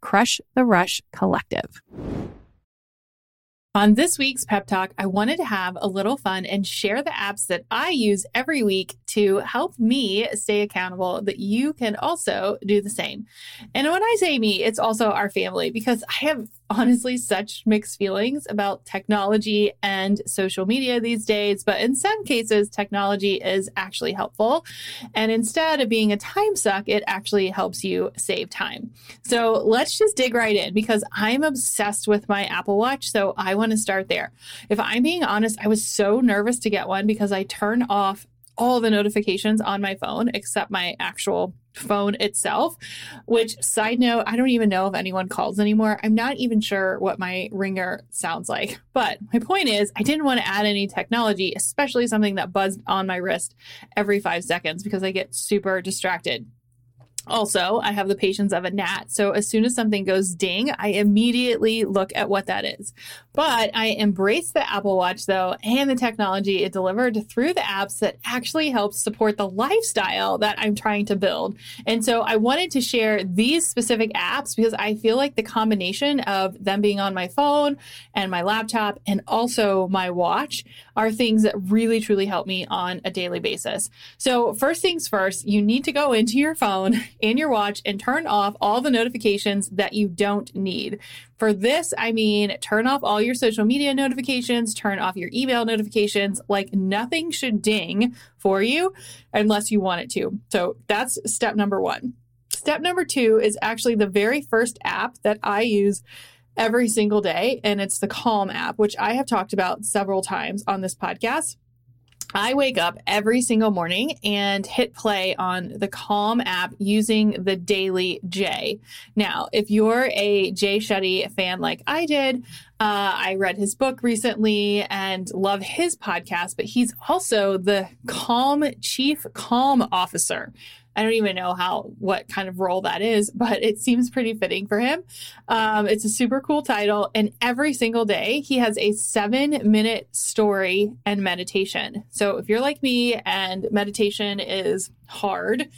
crush the rush collective. On this week's Pep Talk, I wanted to have a little fun and share the apps that I use every week to help me stay accountable that you can also do the same. And when I say me, it's also our family because I have honestly such mixed feelings about technology and social media these days. But in some cases, technology is actually helpful. And instead of being a time suck, it actually helps you save time. So let's just dig right in because I'm obsessed with my Apple Watch. So I want to start there. If I'm being honest, I was so nervous to get one because I turn off all the notifications on my phone except my actual phone itself. Which, side note, I don't even know if anyone calls anymore. I'm not even sure what my ringer sounds like. But my point is, I didn't want to add any technology, especially something that buzzed on my wrist every five seconds because I get super distracted. Also, I have the patience of a gnat. So as soon as something goes ding, I immediately look at what that is. But I embrace the Apple Watch though and the technology it delivered through the apps that actually helps support the lifestyle that I'm trying to build. And so I wanted to share these specific apps because I feel like the combination of them being on my phone and my laptop and also my watch are things that really truly help me on a daily basis. So first things first, you need to go into your phone and your watch and turn off all the notifications that you don't need. For this, I mean, turn off all your social media notifications, turn off your email notifications. Like nothing should ding for you unless you want it to. So that's step number one. Step number two is actually the very first app that I use every single day, and it's the Calm app, which I have talked about several times on this podcast. I wake up every single morning and hit play on the Calm app using the Daily Jay. Now, if you're a Jay Shetty fan like I did, uh, I read his book recently and love his podcast, but he's also the Calm Chief Calm Officer. I don't even know how what kind of role that is, but it seems pretty fitting for him. Um, it's a super cool title, and every single day he has a seven minute story and meditation. So if you're like me and meditation is hard,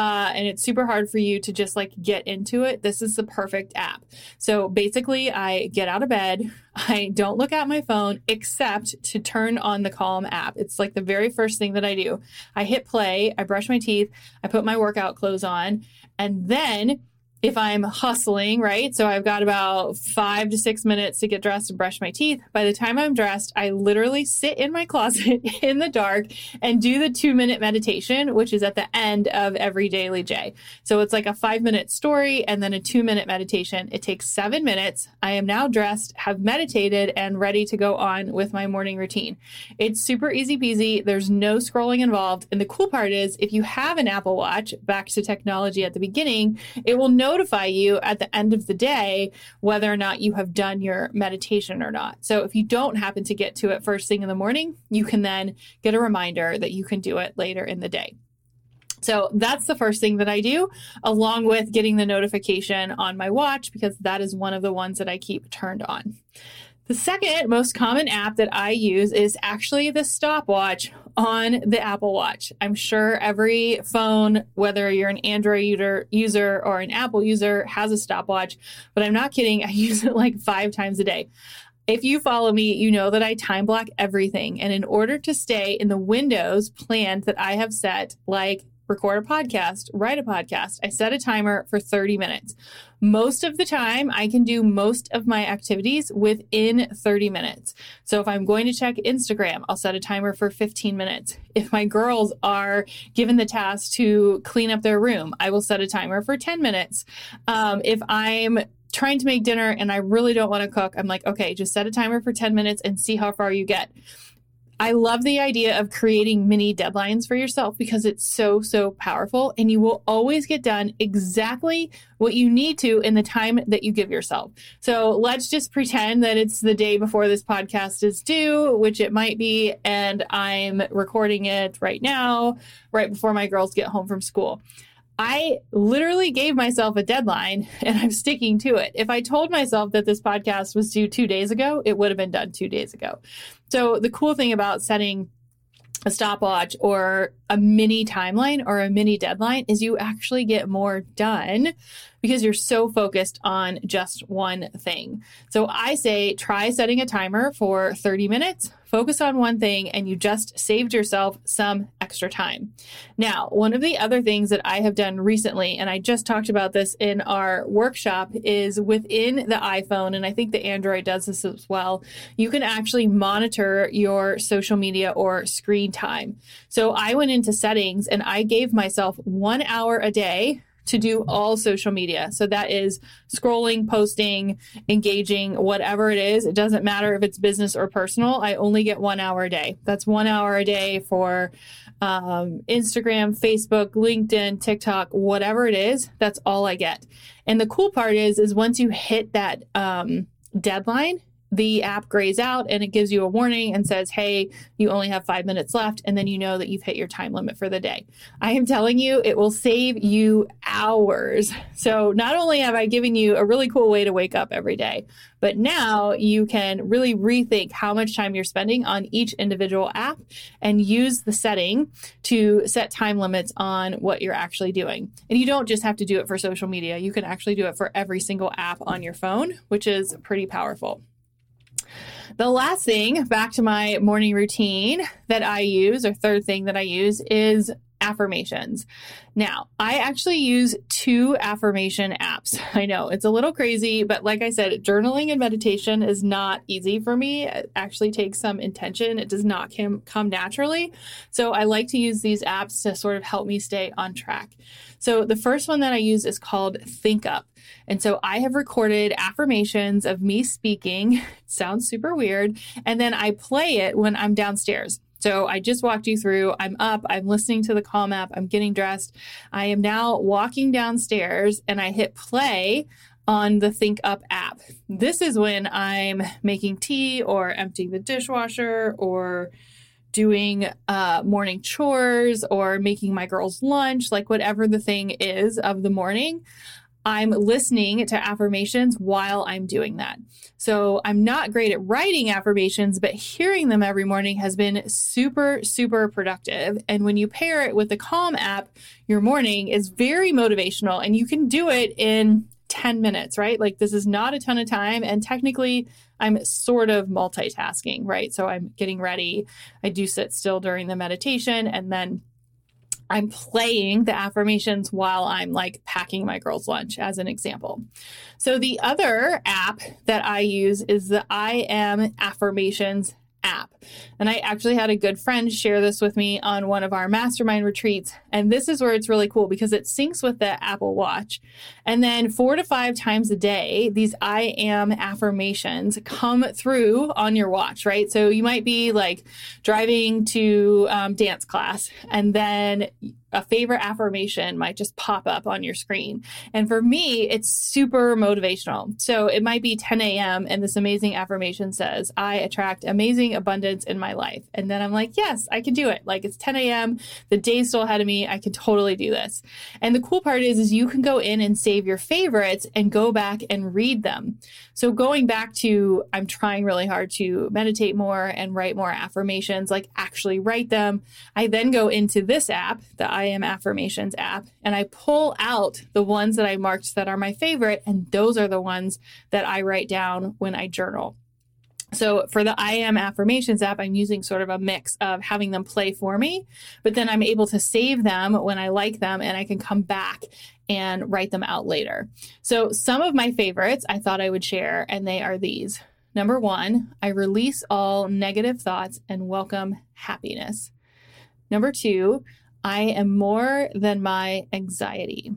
uh, and it's super hard for you to just like get into it, this is the perfect app. So basically, I get out of bed, I don't look at my phone except to turn on the Calm app. It's like the very first thing that I do. I hit play, I brush my teeth, I put my workout clothes on, and then if I'm hustling, right? So I've got about five to six minutes to get dressed and brush my teeth. By the time I'm dressed, I literally sit in my closet in the dark and do the two minute meditation, which is at the end of every daily Jay. So it's like a five minute story and then a two minute meditation. It takes seven minutes. I am now dressed, have meditated, and ready to go on with my morning routine. It's super easy peasy. There's no scrolling involved. And the cool part is if you have an Apple Watch, back to technology at the beginning, it will know notify you at the end of the day whether or not you have done your meditation or not. So if you don't happen to get to it first thing in the morning, you can then get a reminder that you can do it later in the day. So that's the first thing that I do, along with getting the notification on my watch, because that is one of the ones that I keep turned on. The second most common app that I use is actually the stopwatch on the Apple Watch. I'm sure every phone, whether you're an Android user, or an Apple user, has a stopwatch, but I'm not kidding. I use it like five times a day. If you follow me, you know that I time block everything. And in order to stay in the windows planned that I have set, like record a podcast, write a podcast. I set a timer for 30 minutes. Most of the time, I can do most of my activities within 30 minutes. So if I'm going to check Instagram, I'll set a timer for 15 minutes. If my girls are given the task to clean up their room, I will set a timer for 10 minutes. Um, if I'm trying to make dinner and I really don't want to cook, I'm like, okay, just set a timer for 10 minutes and see how far you get. I love the idea of creating mini deadlines for yourself because it's so, so powerful and you will always get done exactly what you need to in the time that you give yourself. So let's just pretend that it's the day before this podcast is due, which it might be, and I'm recording it right now, right before my girls get home from school. I literally gave myself a deadline and I'm sticking to it. If I told myself that this podcast was due two days ago, it would have been done two days ago. So, the cool thing about setting a stopwatch or a mini timeline or a mini deadline is you actually get more done because you're so focused on just one thing. So I say try setting a timer for 30 minutes, focus on one thing, and you just saved yourself some extra time. Now, one of the other things that I have done recently, and I just talked about this in our workshop, is within the iPhone, and I think the Android does this as well, you can actually monitor your social media or screen time. So I went into settings and I gave myself one hour a day to do all social media. So that is scrolling, posting, engaging, whatever it is. It doesn't matter if it's business or personal. I only get one hour a day. That's one hour a day for um, Instagram, Facebook, LinkedIn, TikTok, whatever it is. That's all I get. And the cool part is, is once you hit that um, deadline, the app grays out and it gives you a warning and says, Hey, you only have five minutes left. And then you know that you've hit your time limit for the day. I am telling you, it will save you hours. So not only have I given you a really cool way to wake up every day, but now you can really rethink how much time you're spending on each individual app and use the setting to set time limits on what you're actually doing. And you don't just have to do it for social media. You can actually do it for every single app on your phone, which is pretty powerful. The last thing, back to my morning routine that I use, or third thing that I use, is affirmations. Now, I actually use two affirmation apps. I know it's a little crazy, but like I said, journaling and meditation is not easy for me. It actually takes some intention. It does not come, come naturally. So I like to use these apps to sort of help me stay on track. So the first one that I use is called Think Up. And so I have recorded affirmations of me speaking. Sounds super weird. And then I play it when I'm downstairs. So I just walked you through. I'm up, I'm listening to the Calm app, I'm getting dressed. I am now walking downstairs and I hit play on the Think Up app. This is when I'm making tea or emptying the dishwasher or doing uh, morning chores or making my girls lunch, like whatever the thing is of the morning. I'm listening to affirmations while I'm doing that. So I'm not great at writing affirmations, but hearing them every morning has been super, super productive. And when you pair it with the Calm app, your morning is very motivational and you can do it in 10 minutes, right? Like this is not a ton of time. And technically, I'm sort of multitasking, right? So I'm getting ready. I do sit still during the meditation and then I'm playing the affirmations while I'm like packing my girls' lunch, as an example. So, the other app that I use is the I Am Affirmations app. And I actually had a good friend share this with me on one of our mastermind retreats. And this is where it's really cool because it syncs with the Apple Watch. And then four to five times a day, these I am affirmations come through on your watch, right? So you might be like driving to um, dance class and then a favorite affirmation might just pop up on your screen. And for me, it's super motivational. So it might be 10 a.m. and this amazing affirmation says, I attract amazing abundance in my life. And then I'm like, yes, I can do it. Like it's 10 a.m. The day's still ahead of me. I can totally do this. And the cool part is, is you can go in and save your favorites and go back and read them. So going back to, I'm trying really hard to meditate more and write more affirmations, like actually write them. I then go into this app, the I Am Affirmations app, and I pull out the ones that I marked that are my favorite, and those are the ones that I write down when I journal. So for the I am affirmations app, I'm using sort of a mix of having them play for me, but then I'm able to save them when I like them and I can come back and write them out later. So some of my favorites I thought I would share, and they are these. Number one, I release all negative thoughts and welcome happiness. Number two, I am more than my anxiety.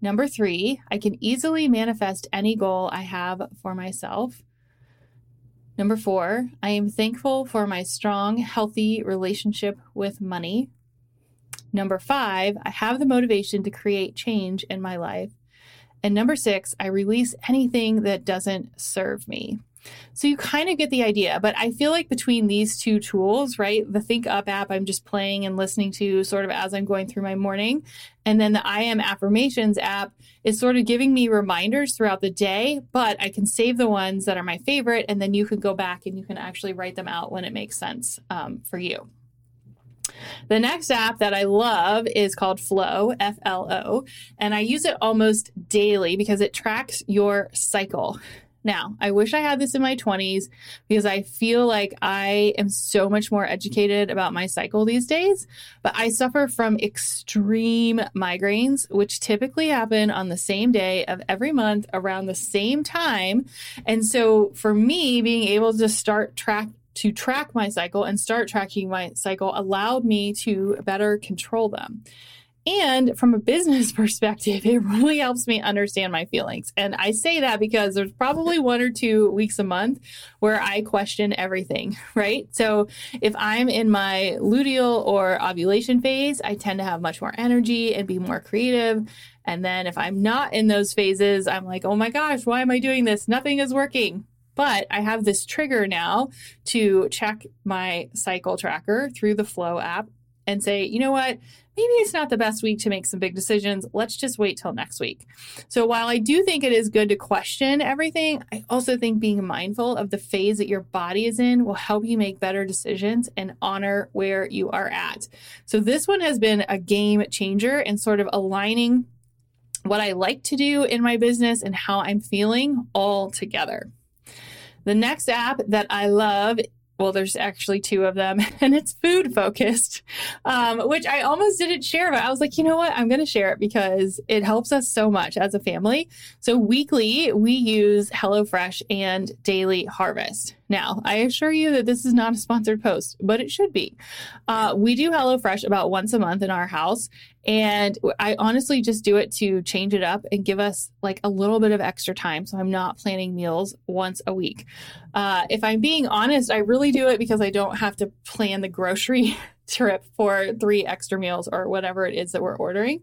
Number three, I can easily manifest any goal I have for myself. Number four, I am thankful for my strong, healthy relationship with money. Number five, I have the motivation to create change in my life. And number six, I release anything that doesn't serve me. So you kind of get the idea, but I feel like between these two tools, right? The Think Up app, I'm just playing and listening to sort of as I'm going through my morning. And then the I Am Affirmations app is sort of giving me reminders throughout the day, but I can save the ones that are my favorite. And then you can go back and you can actually write them out when it makes sense um, for you. The next app that I love is called Flo, F L O, and I use it almost daily because it tracks your cycle. Now, I wish I had this in my 20s because I feel like I am so much more educated about my cycle these days, but I suffer from extreme migraines, which typically happen on the same day of every month around the same time. And so for me, being able to start track to track my cycle and start tracking my cycle allowed me to better control them. And from a business perspective, it really helps me understand my feelings. And I say that because there's probably one or two weeks a month where I question everything, right? So if I'm in my luteal or ovulation phase, I tend to have much more energy and be more creative. And then if I'm not in those phases, I'm like, oh my gosh, why am I doing this? Nothing is working. But I have this trigger now to check my cycle tracker through the Flo app and say, you know what? Maybe it's not the best week to make some big decisions. Let's just wait till next week. So while I do think it is good to question everything, I also think being mindful of the phase that your body is in will help you make better decisions and honor where you are at. So this one has been a game changer and sort of aligning what I like to do in my business and how I'm feeling all together. The next app that I love well, there's actually two of them, and it's food focused, um, which I almost didn't share, but I was like, you know what? I'm going to share it because it helps us so much as a family. So, weekly, we use HelloFresh and Daily Harvest. Now, I assure you that this is not a sponsored post, but it should be. Uh, we do HelloFresh about once a month in our house, and I honestly just do it to change it up and give us like a little bit of extra time. So I'm not planning meals once a week. Uh, if I'm being honest, I really do it because I don't have to plan the grocery trip for three extra meals or whatever it is that we're ordering.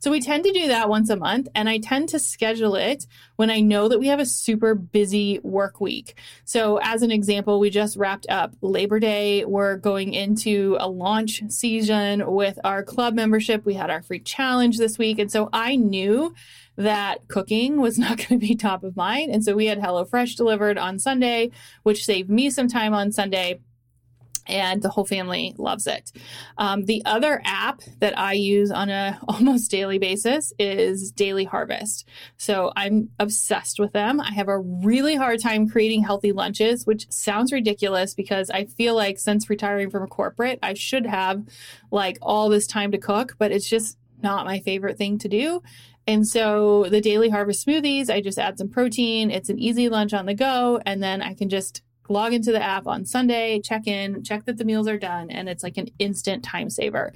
So we tend to do that once a month, and I tend to schedule it when I know that we have a super busy work week. So, as an example, we just wrapped up Labor Day. We're going into a launch season with our club membership. We had our free challenge this week. And so I knew that cooking was not going to be top of mind. And so we had HelloFresh delivered on Sunday, which saved me some time on Sunday and the whole family loves it. Um, the other app that I use on a almost daily basis is Daily Harvest. So I'm obsessed with them. I have a really hard time creating healthy lunches, which sounds ridiculous because I feel like since retiring from a corporate, I should have like all this time to cook, but it's just not my favorite thing to do. And so the Daily Harvest smoothies, I just add some protein. It's an easy lunch on the go, and then I can just log into the app on Sunday, check in, check that the meals are done, and it's like an instant time saver.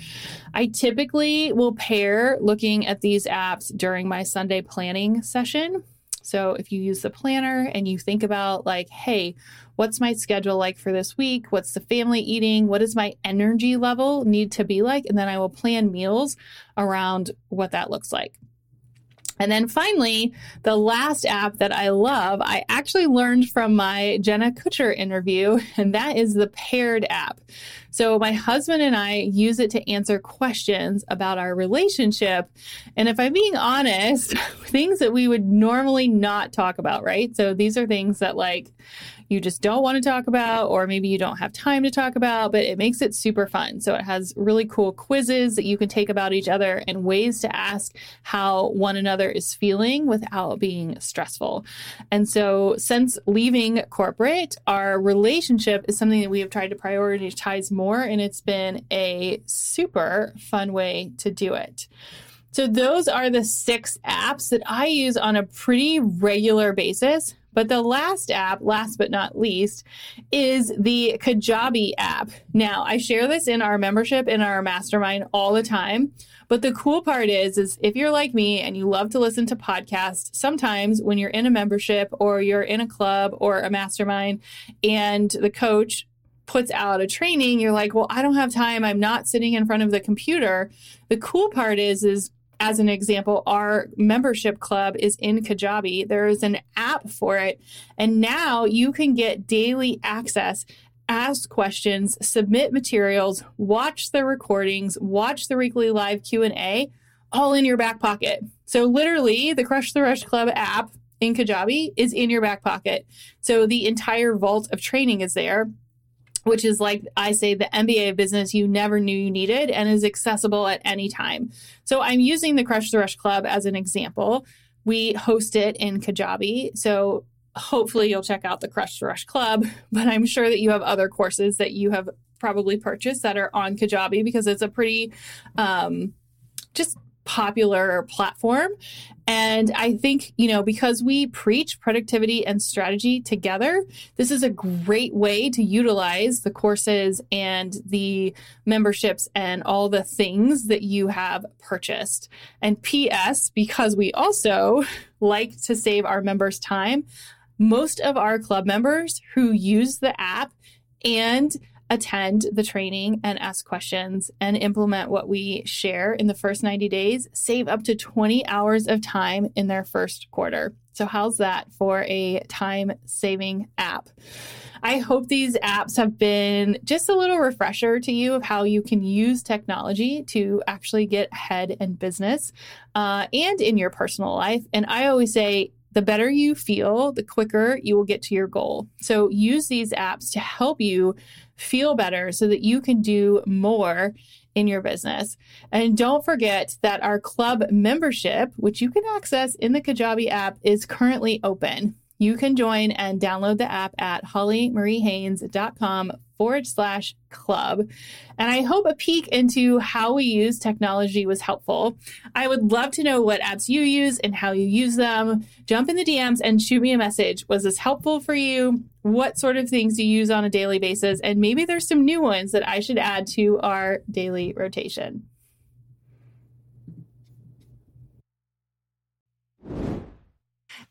I typically will pair looking at these apps during my Sunday planning session. So if you use the planner and you think about, like, hey, what's my schedule like for this week? What's the family eating? What does my energy level need to be like? And then I will plan meals around what that looks like. And then finally, the last app that I love, I actually learned from my Jenna Kutcher interview, and that is the Paired app. So my husband and I use it to answer questions about our relationship. And if I'm being honest, things that we would normally not talk about, right? So these are things that like you just don't want to talk about, or maybe you don't have time to talk about, but it makes it super fun. So it has really cool quizzes that you can take about each other and ways to ask how one another is feeling without being stressful. And so since leaving corporate, our relationship is something that we have tried to prioritize more, and it's been a super fun way to do it. So, those are the six apps that I use on a pretty regular basis but the last app, last but not least, is the Kajabi app. Now, I share this in our membership in our mastermind all the time. But the cool part is, is if you're like me and you love to listen to podcasts, sometimes when you're in a membership or you're in a club or a mastermind and the coach puts out a training, you're like, well, I don't have time. I'm not sitting in front of the computer. The cool part is, is as an example, our membership club is in Kajabi. There is an app for it. And now you can get daily access, ask questions, submit materials, watch the recordings, watch the weekly live Q&A all in your back pocket. So literally, the Crush the Rush Club app in Kajabi is in your back pocket. So the entire vault of training is there which is like I say, the MBA of business you never knew you needed and is accessible at any time. So I'm using the Crush the Rush Club as an example. We host it in Kajabi. So hopefully you'll check out the Crush the Rush Club, but I'm sure that you have other courses that you have probably purchased that are on Kajabi because it's a pretty um, just popular platform. And I think, you know, because we preach productivity and strategy together, this is a great way to utilize the courses and the memberships and all the things that you have purchased. And P.S., because we also like to save our members time, most of our club members who use the app and attend the training and ask questions and implement what we share in the first 90 days save up to 20 hours of time in their first quarter. So, how's that for a time saving app? I hope these apps have been just a little refresher to you of how you can use technology to actually get ahead in business uh, and in your personal life. And I always say, the better you feel, the quicker you will get to your goal. So use these apps to help you feel better so that you can do more in your business. And don't forget that our club membership, which you can access in the Kajabi app, is currently open. You can join and download the app at hollymariehaynes.com forward slash club. And I hope a peek into how we use technology was helpful. I would love to know what apps you use and how you use them. Jump in the DMs and shoot me a message. Was this helpful for you? What sort of things do you use on a daily basis? And maybe there's some new ones that I should add to our daily rotation.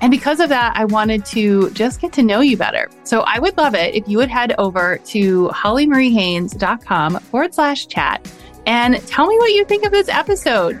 And because of that, I wanted to just get to know you better. So I would love it if you would head over to hollymariehaynes.com forward slash chat and tell me what you think of this episode.